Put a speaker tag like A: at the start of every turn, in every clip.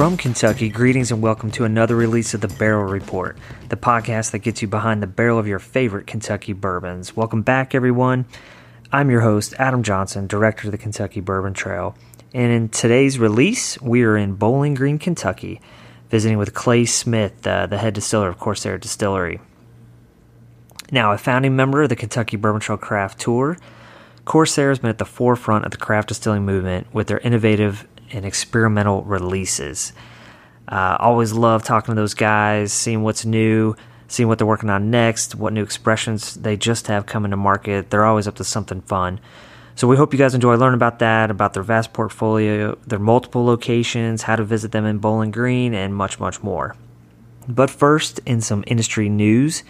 A: From Kentucky, greetings and welcome to another release of the Barrel Report, the podcast that gets you behind the barrel of your favorite Kentucky bourbons. Welcome back, everyone. I'm your host, Adam Johnson, director of the Kentucky Bourbon Trail. And in today's release, we are in Bowling Green, Kentucky, visiting with Clay Smith, uh, the head distiller of Corsair Distillery. Now, a founding member of the Kentucky Bourbon Trail Craft Tour, Corsair has been at the forefront of the craft distilling movement with their innovative and experimental releases. Uh, always love talking to those guys, seeing what's new, seeing what they're working on next, what new expressions they just have coming to market. They're always up to something fun. So we hope you guys enjoy learning about that, about their vast portfolio, their multiple locations, how to visit them in Bowling Green, and much, much more. But first, in some industry news,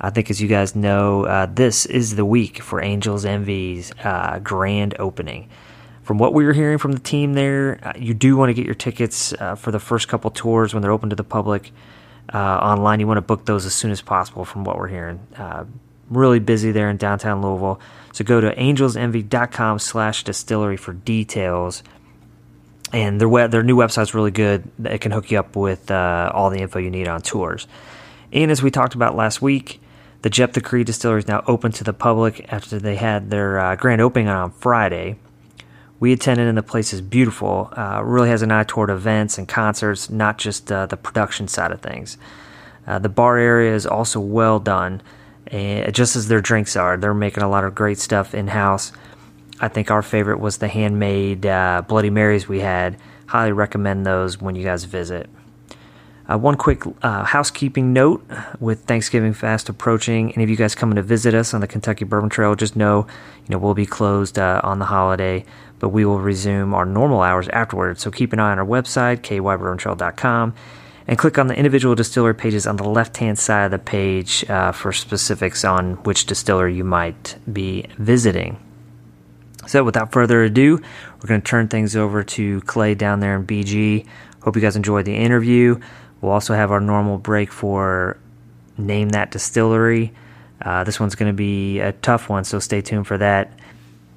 A: I think as you guys know, uh, this is the week for Angels Envy's uh, grand opening from what we were hearing from the team there, uh, you do want to get your tickets uh, for the first couple tours when they're open to the public uh, online. You want to book those as soon as possible, from what we're hearing. Uh, really busy there in downtown Louisville. So go to angelsenvy.com slash distillery for details. And their web, their new website's really good. It can hook you up with uh, all the info you need on tours. And as we talked about last week, the Jeptha Creed Distillery is now open to the public after they had their uh, grand opening on Friday we attended and the place is beautiful. Uh, really has an eye toward events and concerts, not just uh, the production side of things. Uh, the bar area is also well done, and just as their drinks are. They're making a lot of great stuff in house. I think our favorite was the handmade uh, Bloody Marys we had. Highly recommend those when you guys visit. Uh, one quick uh, housekeeping note with Thanksgiving fast approaching. Any of you guys coming to visit us on the Kentucky Bourbon Trail, just know, you know, we'll be closed on the holiday but we will resume our normal hours afterwards. So keep an eye on our website, kybourbontrail.com, and click on the individual distillery pages on the left hand side of the page uh, for specifics on which distiller you might be visiting. So, without further ado, we're going to turn things over to Clay down there in BG. Hope you guys enjoyed the interview. We'll also have our normal break for Name That Distillery. Uh, this one's going to be a tough one, so stay tuned for that.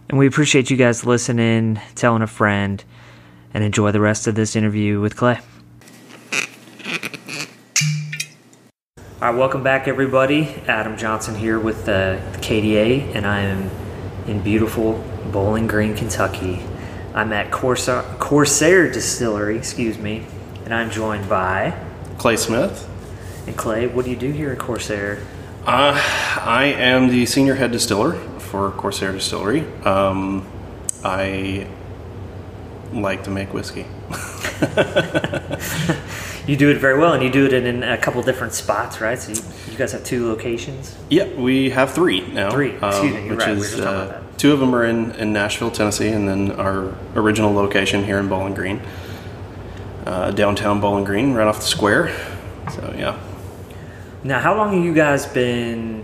A: And we appreciate you guys listening, telling a friend, and enjoy the rest of this interview with Clay. All right, welcome back, everybody. Adam Johnson here with uh, the KDA, and I am in beautiful Bowling Green, Kentucky. I'm at Corsair, Corsair Distillery, excuse me, and I'm joined by
B: Clay Smith.
A: And Clay, what do you do here at Corsair?
B: Uh, I am the senior head distiller for Corsair Distillery. Um, I like to make whiskey.
A: you do it very well, and you do it in, a couple different spots, right? So you, you, guys have two locations.
B: Yeah, we have three now.
A: Three, excuse me,
B: which
A: right.
B: is uh, two of them are in, in Nashville, Tennessee, and then our original location here in Bowling Green, uh, downtown Bowling Green, right off the square. So yeah.
A: Now, how long have you guys been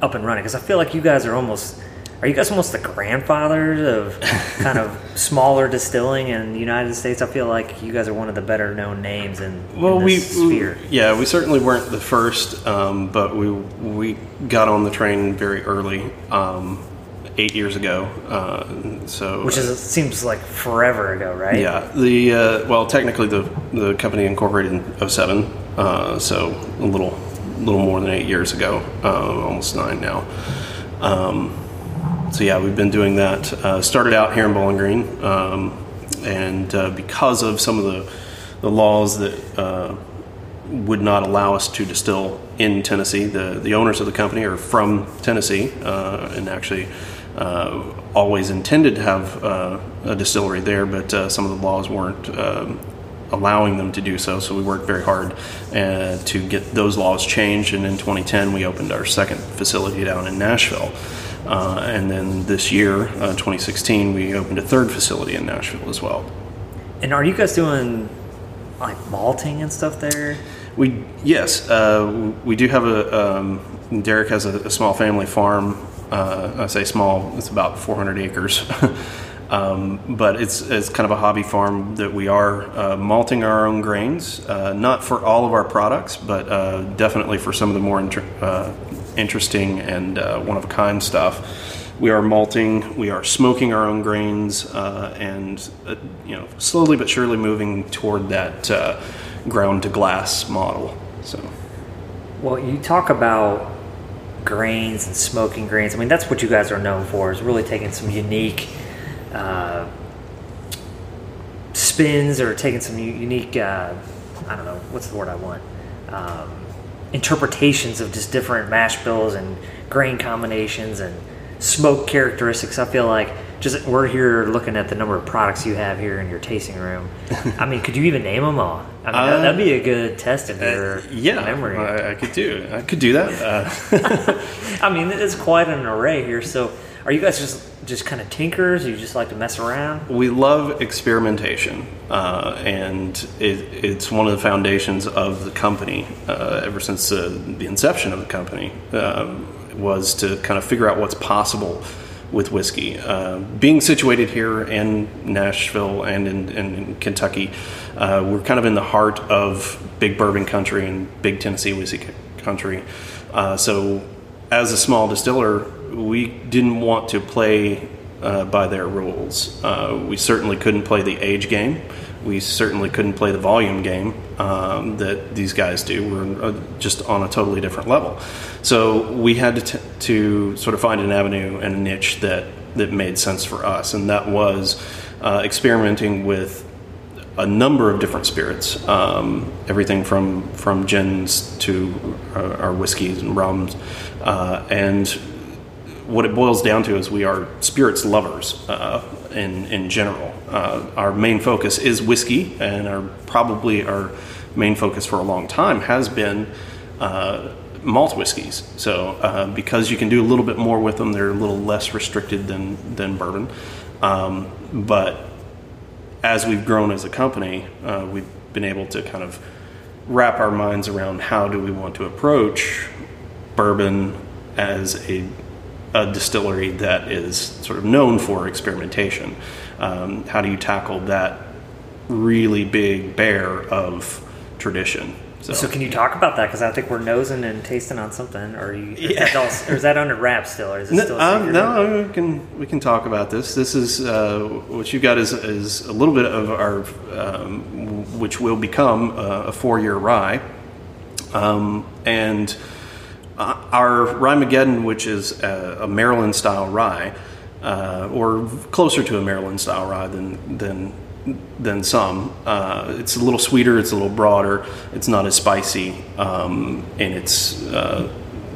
A: up and running? Because I feel like you guys are almost are you guys almost the grandfathers of kind of smaller distilling in the United States? I feel like you guys are one of the better known names in, well, in we, sphere.
B: Yeah, we certainly weren't the first, um, but we we got on the train very early, um, eight years ago. Uh, so
A: which is seems like forever ago, right?
B: Yeah. The uh, well, technically the the company incorporated in 07, uh, so a little little more than eight years ago, uh, almost nine now. Um, so yeah, we've been doing that. Uh, started out here in Bowling Green, um, and uh, because of some of the the laws that uh, would not allow us to distill in Tennessee, the the owners of the company are from Tennessee, uh, and actually. Uh, always intended to have a distillery there, but some of the laws weren't um, allowing them to do so. So we worked very hard uh, to get those laws changed. And in 2010, we opened our second facility down in Nashville. Uh, and then this year, uh, 2016, we opened a third facility in Nashville as well.
A: And are you guys doing like malting and stuff there?
B: We yes, uh, we do have a. Um, Darek has a, a, small family farm. Uh, I say small; it's about 400 acres. Um, but it's, it's kind of a hobby farm that we are uh, malting our own grains, uh, not for all of our products, but uh, definitely for some of the more inter- uh, interesting and uh, one of a kind stuff. we are malting, we are smoking our own grains, uh, and you know slowly but surely moving toward that ground to glass model. So,
A: well, you talk about grains and smoking grains. I mean, that's what you guys are known for is really taking some unique uh, spins or taking some unique. Uh, I don't know what's the word I want. Um, interpretations of just different mash bills and grain combinations and smoke characteristics. I feel like just we're here looking at the number of products you have here in your tasting room. I mean, could you even name them all? I mean, uh, that'd be a good test of your uh,
B: yeah,
A: memory.
B: I, I, could do. I could do that.
A: Uh. I mean, it's quite an array here. So, are you guys just just kind of tinkers? You just like to mess around?
B: We love experimentation, uh, and it, it's one of the foundations of the company uh, ever since uh, the inception of the company. Um, was to kind of figure out what's possible with whiskey. Uh, being situated here in Nashville and in, in Kentucky, uh, we're kind of in the heart of big bourbon country and big Tennessee whiskey country. Uh, so, as a small distiller, we didn't want to play uh, by their rules. Uh, we certainly couldn't play the age game. We certainly couldn't play the volume game um, that these guys do. We're uh, just on a totally different level. So we had to, t- to sort of find an avenue and a niche that, that made sense for us, and that was uh, experimenting with a number of different spirits, um, everything from from gins to uh, our whiskeys and rums, uh, and what it boils down to is we are spirits lovers uh, in in general. Uh, our main focus is whiskey, and our probably our main focus for a long time has been uh, malt whiskeys. So uh, because you can do a little bit more with them, they're a little less restricted than than bourbon. Um, but as we've grown as a company, uh, we've been able to kind of wrap our minds around how do we want to approach bourbon as a, a distillery that is sort of known for experimentation. Um, how do you tackle that really big bear of tradition?
A: So, so can you talk about that? Because I think we're nosing and tasting on something, or, you, yeah. is, that all, or is that under wraps still, or is it no, still? Um,
B: no, we can we can talk about this. This is uh, what you've got is is a little bit of our, um, which will become a, a four year rye, um, and uh, our Ryemageddon, which is a, a Maryland style rye, uh, or closer to a Maryland style rye than than than some. Uh, it's a little sweeter, it's a little broader, it's not as spicy, um, and it's uh,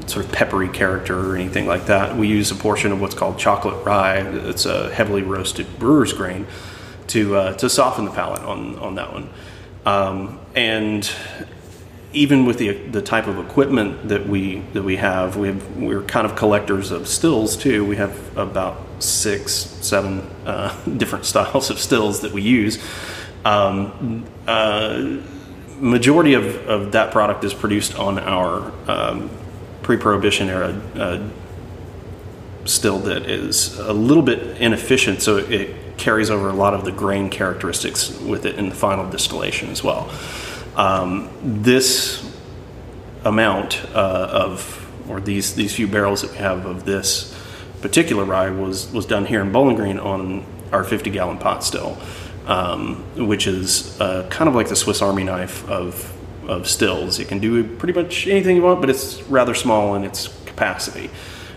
B: sort of peppery character or anything like that. We use a portion of what's called chocolate rye. It's a heavily roasted brewer's grain to uh, to soften the palate on on that one. Um, and even with the the type of equipment that we that we have, we have we're kind of collectors of stills too. We have about six, seven uh, different styles of stills that we use. Um, uh, majority of, of that product is produced on our um, pre-prohibition era uh, still that is a little bit inefficient, so it carries over a lot of the grain characteristics with it in the final distillation as well. Um, this amount uh, of, or these these few barrels that we have of this particular rye was was done here in Bowling Green on our 50 gallon pot still, um, which is uh, kind of like the Swiss Army knife of of stills. It can do pretty much anything you want, but it's rather small in its capacity.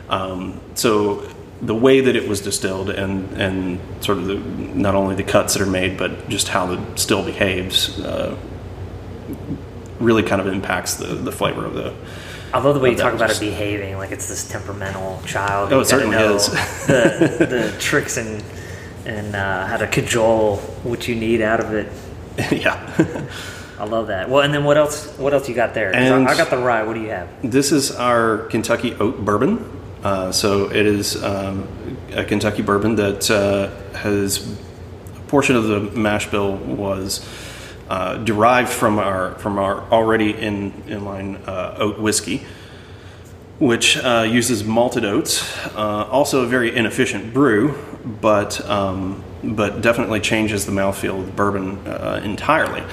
B: Um, so the way that it was distilled and and sort of the, not only the cuts that are made, but just how the still behaves, uh, really kind of impacts the the flavor of the
A: I love the way you talk about it behaving like it's this temperamental child.
B: Oh, it certainly is.
A: the, the tricks and and uh, how to cajole what you need out of it.
B: yeah.
A: I love that. Well, and then what else? What else you got there? And I got the rye. What do you have?
B: This is our Kentucky oat bourbon. Uh, so it is um, a Kentucky bourbon that uh, has a portion of the mash bill was uh, derived from our from our already in in line uh, oat whiskey, which uh, uses malted oats. Uh, also, a very inefficient brew, but um, but definitely changes the mouthfeel of the bourbon uh, entirely.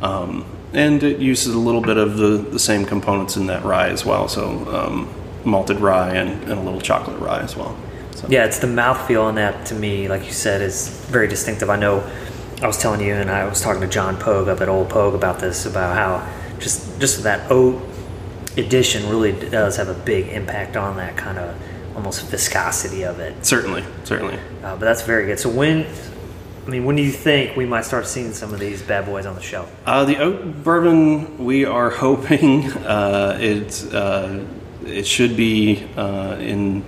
B: Um, and it uses a little bit of the, the same components in that rye as well. So um, malted rye and, and, a little chocolate rye as well. So.
A: Yeah, it's the mouthfeel on that to me, like you said, is very distinctive. I know I was telling you, and I was talking to John Pogue up at Old Pogue about this, about how just just that oat addition really does have a big impact on that kind of almost viscosity of it.
B: Certainly, certainly.
A: Uh, but that's very good. So when, I mean, when do you think we might start seeing some of these bad boys on the shelf?
B: Uh, the oat bourbon, we are hoping uh, it uh, it should be uh, in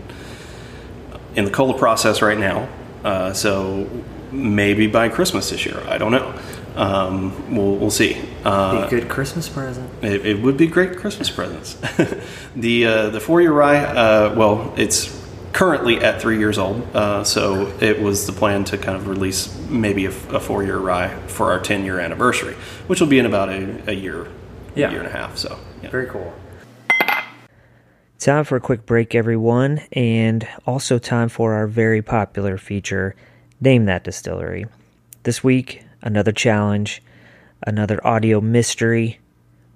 B: in the COLA process right now. Uh, so maybe by Christmas this year. I don't know. Um, we'll, we'll see. Uh,
A: Be a good Christmas present.
B: It, it would be great Christmas presents. the uh, the four year rye, uh, well, it's currently at three years old, uh, so it was the plan to kind of release maybe a, a four year rye for our ten year anniversary, which will be in about a, a year,
A: Yeah.
B: a year and a half. So yeah.
A: Very cool. Time for a quick break, everyone, and also time for our very popular feature, Name That Distillery. This week, another challenge, another audio mystery.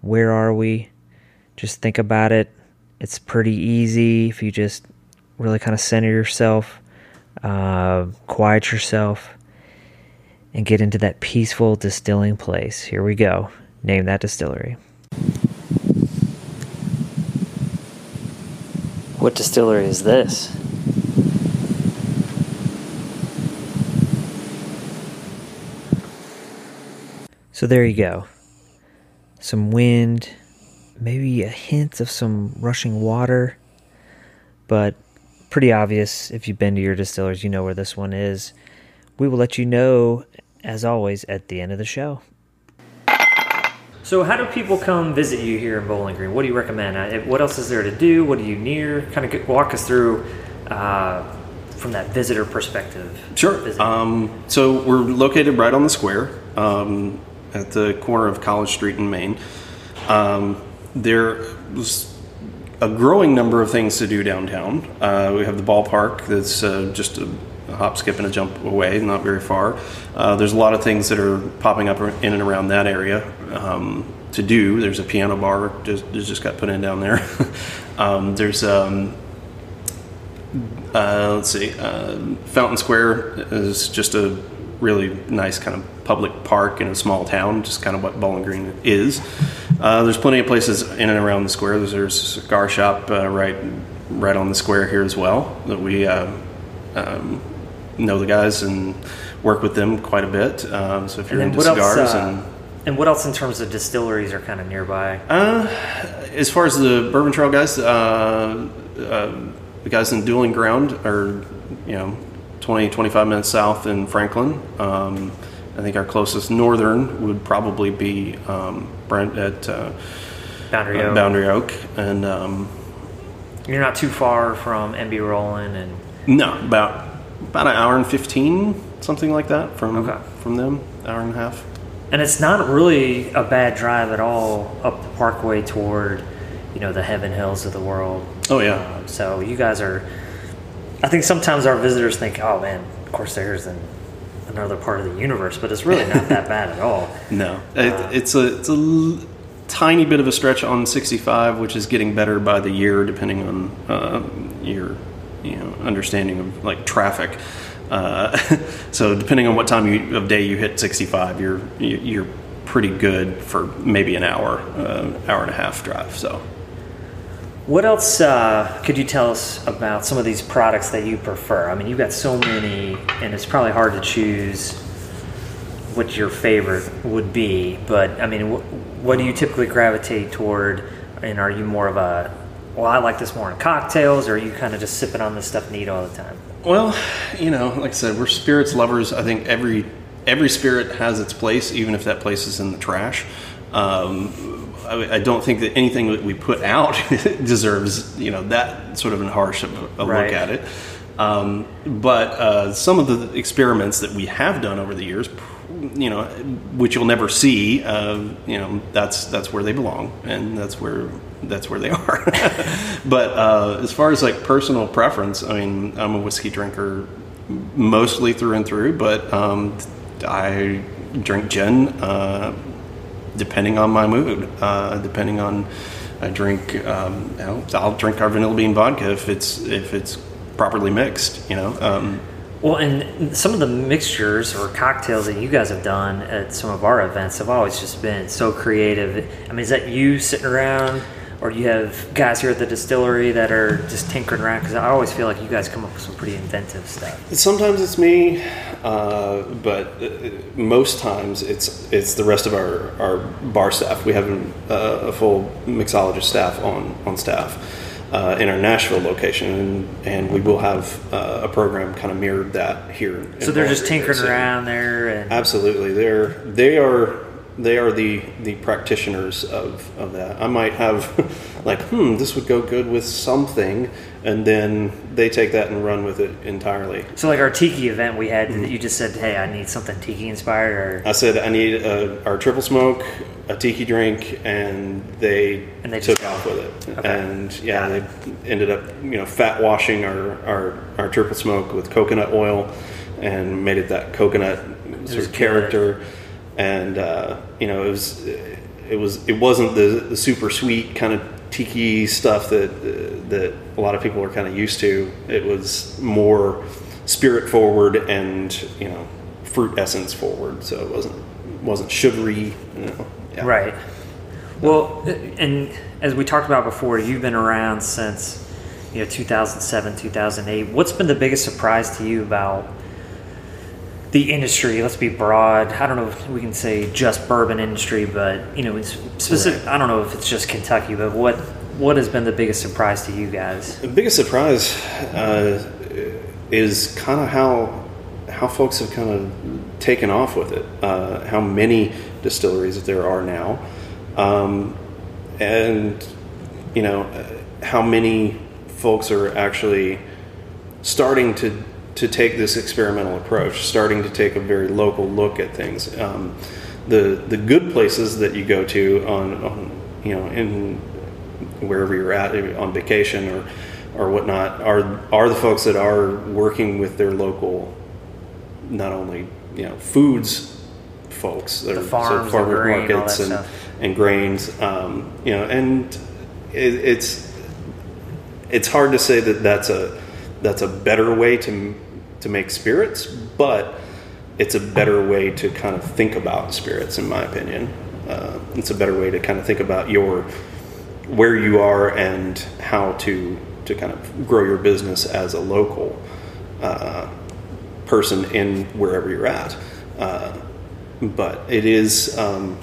A: Where are we? Just think about it. It's pretty easy if you just really kind of center yourself, uh, quiet yourself, and get into that peaceful distilling place. Here we go. Name that distillery. What distillery is this? So there you go. Some wind, maybe a hint of some rushing water, but pretty obvious if you've been to your distillers, you know where this one is. We will let you know, as always, at the end of the show. So, how do people come visit you here in Bowling Green? What do you recommend? Uh, What else is there to do? What are you near? Kind of walk us through uh, from that visitor perspective.
B: Sure. Um, so we're located right on the square um, at the corner of College Street in Main. Um, there was a growing number of things to do downtown. Uh, we have the ballpark that's uh, just a hop, skip, and a jump away, not very far. Uh, there's a lot of things that are popping up in and around that area um, to do. There's a piano bar just, that just got put in down there. um, there's um, uh, let's see. Uh, Fountain Square is just a really nice kind of public park in a small town, just kind of what Bowling Green is. Uh, there's plenty of places in and around the square. There's, there's a cigar shop uh, right right on the square here as well that we uh, um, know the guys and work with them quite a bit. Um, so if you're into
A: what else,
B: cigars
A: uh,
B: and
A: and what else in terms of distilleries are kind of nearby?
B: Uh, as far as the Bourbon Trail guys, uh, uh, the guys in Dueling Ground are, you know, 20, 25 minutes south in Franklin. Um, I think our closest northern would probably be um, Brent at uh,
A: Boundary
B: uh,
A: Oak.
B: Boundary Oak. And um,
A: You're not too far from MB Roland and
B: no, about about an hour and 15, something like that from,
A: Okay.
B: from them, hour and a half.
A: and it's not really a bad drive at all up the Parkway toward, you know, the Heaven Hills of the world.
B: Oh, yeah.
A: Uh, so you guys are. I think sometimes our visitors think, "Oh man, of course there's an, another part of the universe," but it's really not that bad at all.
B: No, it, it's a it's a l- tiny bit of a stretch on 65, which is getting better by the year, depending on uh, your you know understanding of like traffic. Uh, so depending on what time you, of day you hit 65, you're you- you're pretty good for maybe an hour, uh, hour and a half drive. So
A: What else uh, could you tell us about some of these products that you prefer? I mean, you've got so many, and it's probably hard to choose what your favorite would be. But I mean, wh- what do you typically gravitate toward? And are you more of a, well, I like this more in cocktails, or are you kind of just sipping on this stuff neat all the time?
B: Well, you know, like I said, we're spirits lovers. I think every every spirit has its place, even if that place is in the trash. Um, I, I don't think that anything that we put out deserves, you know, that sort of a harsh of a, a
A: Right.
B: look at it. Um, but uh, some of the experiments that we have done over the years, you know, which you'll never see, uh, you know, that's that's where they belong, and that's where that's where they are. but uh, as far as like personal preference, I mean, I'm a whiskey drinker mostly through and through, but um, I drink gin uh, depending on my mood, uh, depending on I drink. Um, know, I'll drink our vanilla bean vodka if it's if it's properly mixed. You know. Um,
A: Well, and some of the mixtures or cocktails that you guys have done at some of our events have always just been so creative. I mean, is that you sitting around, or do you have guys here at the distillery that are just tinkering around? Because I always feel like you guys come up with some pretty inventive stuff.
B: Sometimes it's me, uh, but uh, most times it's it's the rest of our, our bar staff. We have uh, a full mixologist staff on on staff uh, in our Nashville location, and, and we will have uh, a program kind of mirrored that here.
A: So they're just tinkering around there, and
B: Absolutely, they're they are they are the the practitioners of of that. I might have like, hmm, this would go good with something, and then they take that and run with it entirely.
A: so like our tiki event we had,
B: Mm-hmm.
A: you just said, "Hey, I need something tiki inspired," or
B: I said I need a, our triple smoke, a tiki drink, and they,
A: And they
B: took off with it.
A: Okay.
B: And yeah, they ended up you know fat washing our, our our triple smoke with coconut oil, and made it that coconut sort of
A: good.
B: And uh, you know it was it was it wasn't the, the super sweet kind of tiki stuff that uh, that a lot of people are kind of used to. It was more spirit forward and you know fruit essence forward. So it wasn't wasn't sugary. You know. Yeah.
A: Right. Well, and as we talked about before, you've been around since you know 2007, 2008. What's been the biggest surprise to you about the industry? Let's be broad. I don't know if we can say just bourbon industry, but you know, it's specific. I don't know if it's just Kentucky, but what what has been the biggest surprise to you guys?
B: The biggest surprise uh, is kind of how how folks have kind of taken off with it. Uh, how many distilleries that there are now, um, and you know how many folks are actually starting to to take this experimental approach, starting to take a very local look at things. Um, the the good places that you go to on, on you know in wherever you're at on vacation or or whatnot are are the folks that are working with their local not only you know foods folks that
A: The
B: are-
A: farms, the
B: farmer
A: grain,
B: markets and
A: stuff.
B: and grains um, you know and it, it's it's hard to say that that's a that's a better way to to make spirits, but it's a better way to kind of think about spirits, in my opinion. Uh, it's a better way to kind of think about your where you are and how to to kind of grow your business as a local uh, person in wherever you're at. Uh, but it is, um,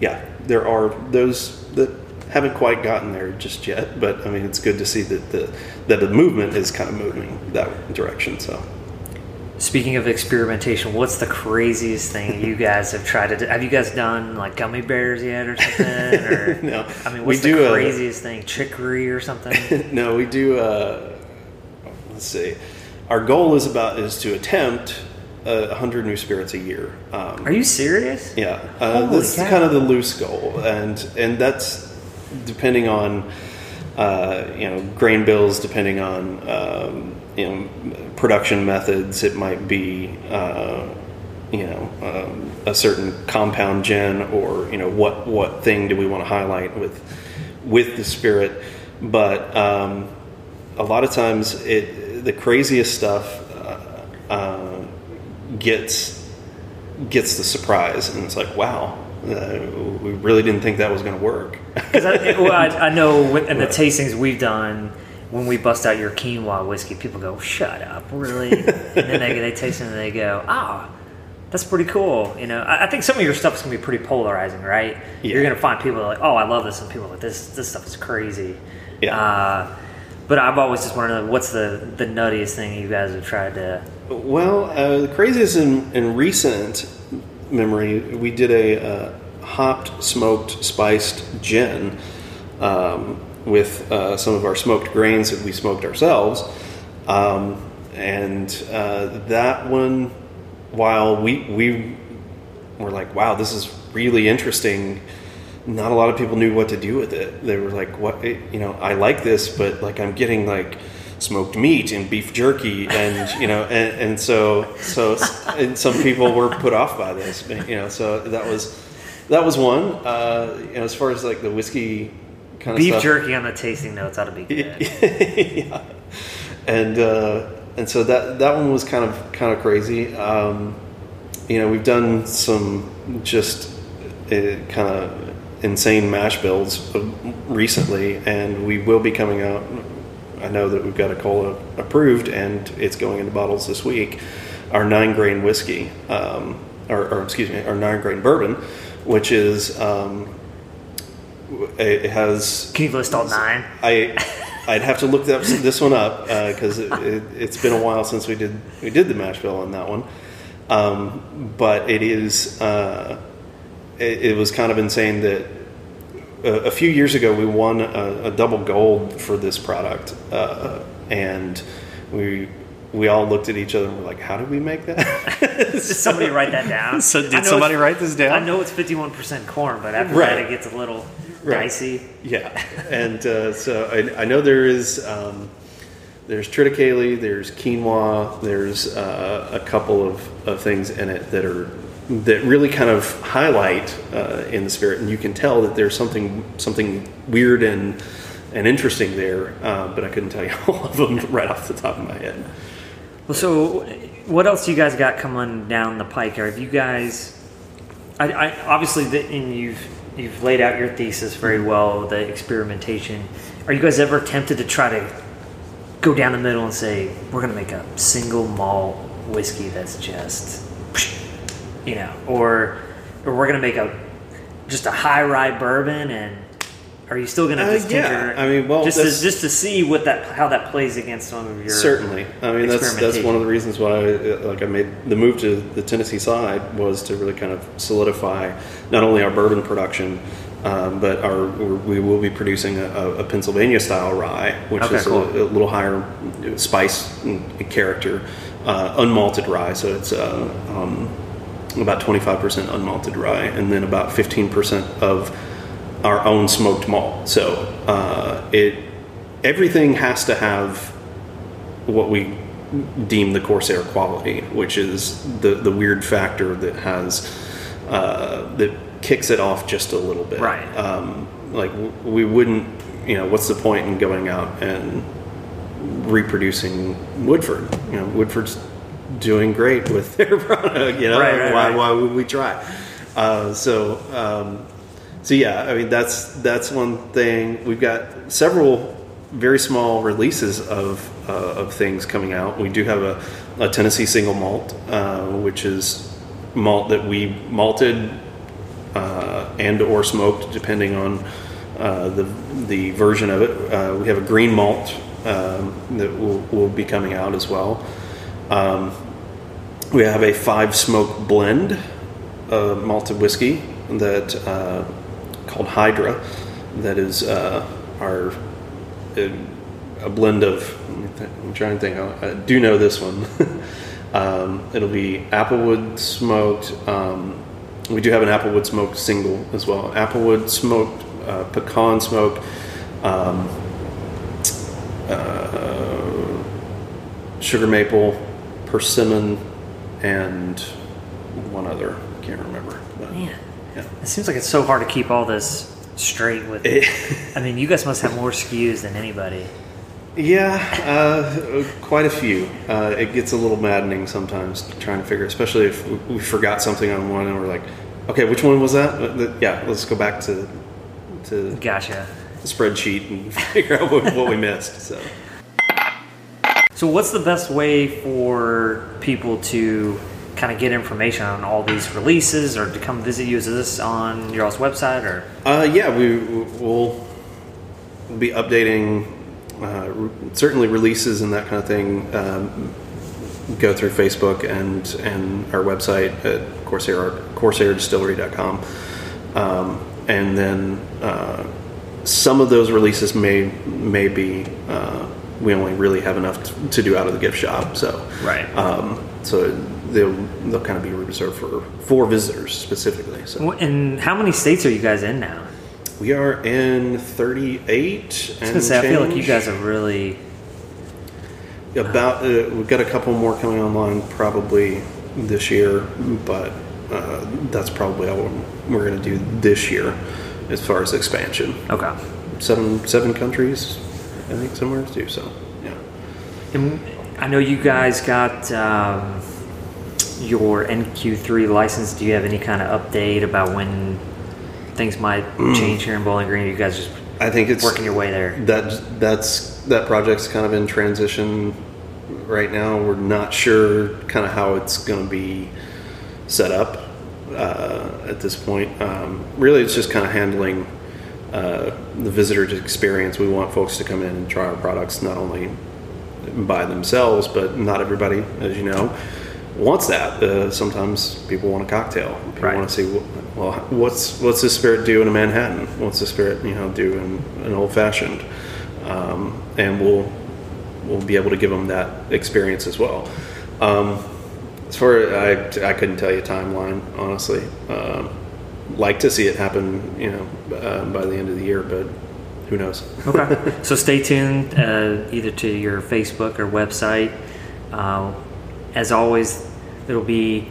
B: yeah, there are those that haven't quite gotten there just yet. But I mean, it's good to see that the that the movement is kind of moving that direction. So.
A: Speaking of experimentation, what's the craziest thing you guys have tried to do? Have you guys done like gummy bears yet or something? Or,
B: No.
A: I mean,
B: We
A: what's the
B: do a-
A: craziest thing? Chicory or something?
B: no, we do. Uh, let's see. Our goal is about is to attempt uh, hundred new spirits a year. Um,
A: Are you serious?
B: yeah, uh, that's kind of the loose goal, and and that's depending on uh, you know grain bills, depending on um, you know production methods. It might be. Uh, you know, um, a certain compound gin, or you know, what what thing do we want to highlight with with the spirit? But um, a lot of times, it the craziest stuff uh, gets gets the surprise, and it's like, wow, uh, we really didn't think that was going to work.
A: Because I, well, I, I know with- in the tastings we've done, when we bust out your quinoa whiskey, people go, "Shut up, really?" and then they, they taste it and they go, "Ah, that's pretty cool." You know, I, I think some of your stuff is gonna be pretty polarizing, right? You're gonna find people like, "Oh, I love this," and people like, "This this stuff is crazy."
B: Yeah.
A: Uh, but I've always just to know what's the the nuttiest thing you guys have tried to.
B: Well, uh, the craziest in, in recent memory, we did a uh, hopped, smoked, spiced gin um, with uh, some of our smoked grains that we smoked ourselves. Um, and uh, that one, while we, we were like, wow, this is really interesting. Not a lot of people knew what to do with it. They were like, "What? You know, I like this, but like I'm getting like smoked meat and beef jerky, and you know, and, and so so and some people were put off by this. You know, so that was that was one. Uh, you know, as far as like the whiskey kind of
A: Beef jerky on the tasting notes ought to be good.
B: yeah. and uh, and so that that one was kind of kind of crazy. Um, you know, we've done some just uh, kind of insane mash bills uh, recently, and we will be coming out. I know that we've got a COLA approved, and it's going into bottles this week. Our nine grain whiskey, um, or, or excuse me, our nine grain bourbon, which is um, it has.
A: Can you list all nine?
B: I I'd have to look that, this one up because it, it, has been a while since we did we did the mash bill on that one. Um, but it is uh, it, it, was kind of insane that a, a few years ago we won a, a double gold for this product, uh, and we we all looked at each other and were like, "How did we make that?"
A: did somebody write that down?
B: So did somebody write this down?
A: I know it's fifty-one percent corn, but after right. that, it gets a little right. dicey.
B: Yeah, and uh, so I, I, know there is um, there's triticale, there's quinoa, there's uh, a couple of, of things in it that are that really kind of highlight uh, in the spirit, and you can tell that there's something something weird and and interesting there, uh, but I couldn't tell you all of them right off the top of my head.
A: Well, so what else you guys got coming down the pike? Are you guys? I, I obviously, the, and you've you've laid out your thesis very well, the experimentation. Are you guys ever tempted to try to go down the middle and say we're going to make a single malt whiskey that's just, you know, or or we're going to make a just a high rye bourbon and are you still going to uh, just
B: yeah. I mean, well,
A: just to, just to see what that how that plays against some of your
B: certainly. I mean, that's that's one of the reasons why uh, like I made the move to the Tennessee side was to really kind of solidify not only our bourbon production. Um, but our we will be producing a, a Pennsylvania style rye, which okay, is cool. a, a, little higher spice character, uh, unmalted rye. So it's uh, um, about 25% unmalted rye, and then about 15% of our own smoked malt. So uh, it everything has to have what we deem the Corsair quality, which is the the weird factor that has uh, that kicks it off just a little bit.
A: Right.
B: Um, like we wouldn't, you know, what's the point in going out and reproducing Woodford? You know, Woodford's doing great with their product. You know,
A: right, right,
B: why
A: right.
B: why would we try? Uh, so um, so yeah, I mean that's that's one thing. We've got several very small releases of uh, of things coming out. We do have a, a Tennessee single malt, uh, which is malt that we malted uh, and or smoked, depending on uh, the the version of it. Uh, we have a green malt um, that will, will be coming out as well. Um, we have a five smoke blend of malted whiskey that called Hydra that is uh, our a blend of. I'm trying to think. I do know this one. um, it'll be applewood smoked. Um, we do have an applewood smoked single as well. Applewood smoked, uh, pecan smoked, um, uh, sugar maple, persimmon, and one other. I can't remember.
A: But. Man. Yeah. It seems like it's so hard to keep all this straight with. I mean, you guys must have more SKUs than anybody.
B: Yeah, uh, quite a few. Uh, it gets a little maddening sometimes trying to figure, especially if we forgot something on one and we're like, okay, which one was that? Yeah, let's go back to to
A: gotcha
B: the spreadsheet and figure out what, what we missed. So.
A: So, what's the best way for people to kind of get information on all these releases or to come visit you? Is this on your all's website or?
B: Uh, yeah, we will be updating uh, certainly releases and that kind of thing. Um, go through Facebook and and our website at Corsair CorsairDistillery.com, um, and then uh, some of those releases may may be uh, we only really have enough to do out of the gift shop. So
A: right.
B: Um, so they'll they'll kind of be reserved for for visitors specifically. So,
A: and how many states are you guys in now?
B: We are in 38.
A: I, say, I feel like you guys are really
B: about. Uh, we've got a couple more coming online probably this year, but uh, that's probably all we're going to do this year as far as expansion.
A: Okay.
B: Seven seven countries, I think some somewhere too. So yeah.
A: And I know you guys got um, your NQ3 license. Do you have any kind of update about when things might change here in Bowling Green? You guys just
B: I think it's
A: working your way there.
B: that that's that project's kind of in transition right now. We're not sure kind of how it's going to be set up uh, at this point. Um, really, it's just kind of handling uh, the visitor experience. We want folks to come in and try our products not only by themselves, but not everybody, as you know, wants that. Uh, sometimes people want a cocktail. People
A: Right.
B: want to see, well, what's what's the spirit do in a Manhattan? What's the spirit, you know, do in an old fashioned? Um, and we'll we'll be able to give them that experience as well. Um, as far as I I couldn't tell you a timeline honestly. Um, like to see it happen, you know, uh, by the end of the year, but who knows?
A: Okay. so stay tuned uh, either to your Facebook or website. Uh, as always, there'll be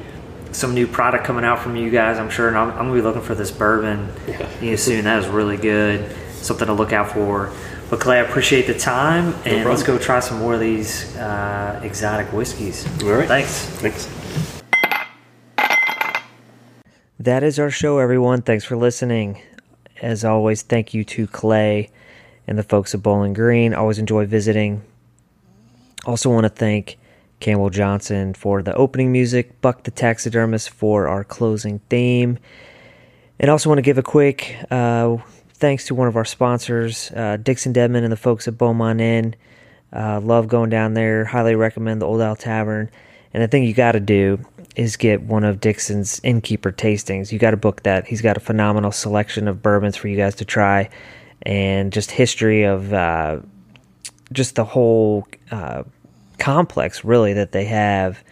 A: some new product coming out from you guys, I'm sure. And I'm, I'm going to be looking for this bourbon
B: Yeah.
A: you know, soon. That is really good. Something to look out for. But Clay, I appreciate the time. And let's go try some more of these uh, exotic whiskeys.
B: All right.
A: Thanks.
B: Thanks.
A: That is our show, everyone. Thanks for listening. As always, thank you to Clay and the folks at Bowling Green. Always enjoy visiting. Also, want to thank Campbell Johnson for the opening music, Buck the Taxidermist for our closing theme, and also want to give a quick uh, thanks to one of our sponsors, uh, Dixon Dedman and the folks at Beaumont Inn. Uh, love going down there. Highly recommend the Old Owl Tavern. And the thing you got to do is get one of Dixon's innkeeper tastings. You got to book that. He's got a phenomenal selection of bourbons for you guys to try, and just history of uh, just the whole uh, complex, really, that they have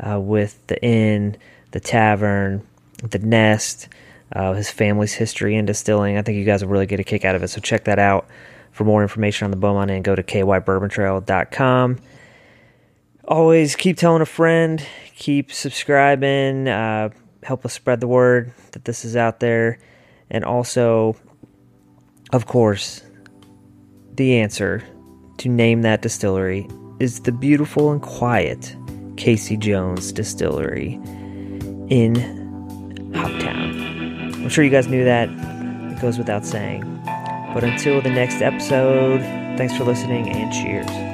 A: uh, with the inn, the tavern, the nest, uh, his family's history in distilling. I think you guys will really get a kick out of it. So check that out. For more information on the Beaumont Inn, go to kybourbontrail.com. Always keep telling a friend, keep subscribing, uh, help us spread the word that this is out there. And also, of course, the answer to name that distillery is the beautiful and quiet Casey Jones Distillery in Hoptown. I'm sure you guys knew that. It goes without saying. But until the next episode, thanks for listening and cheers.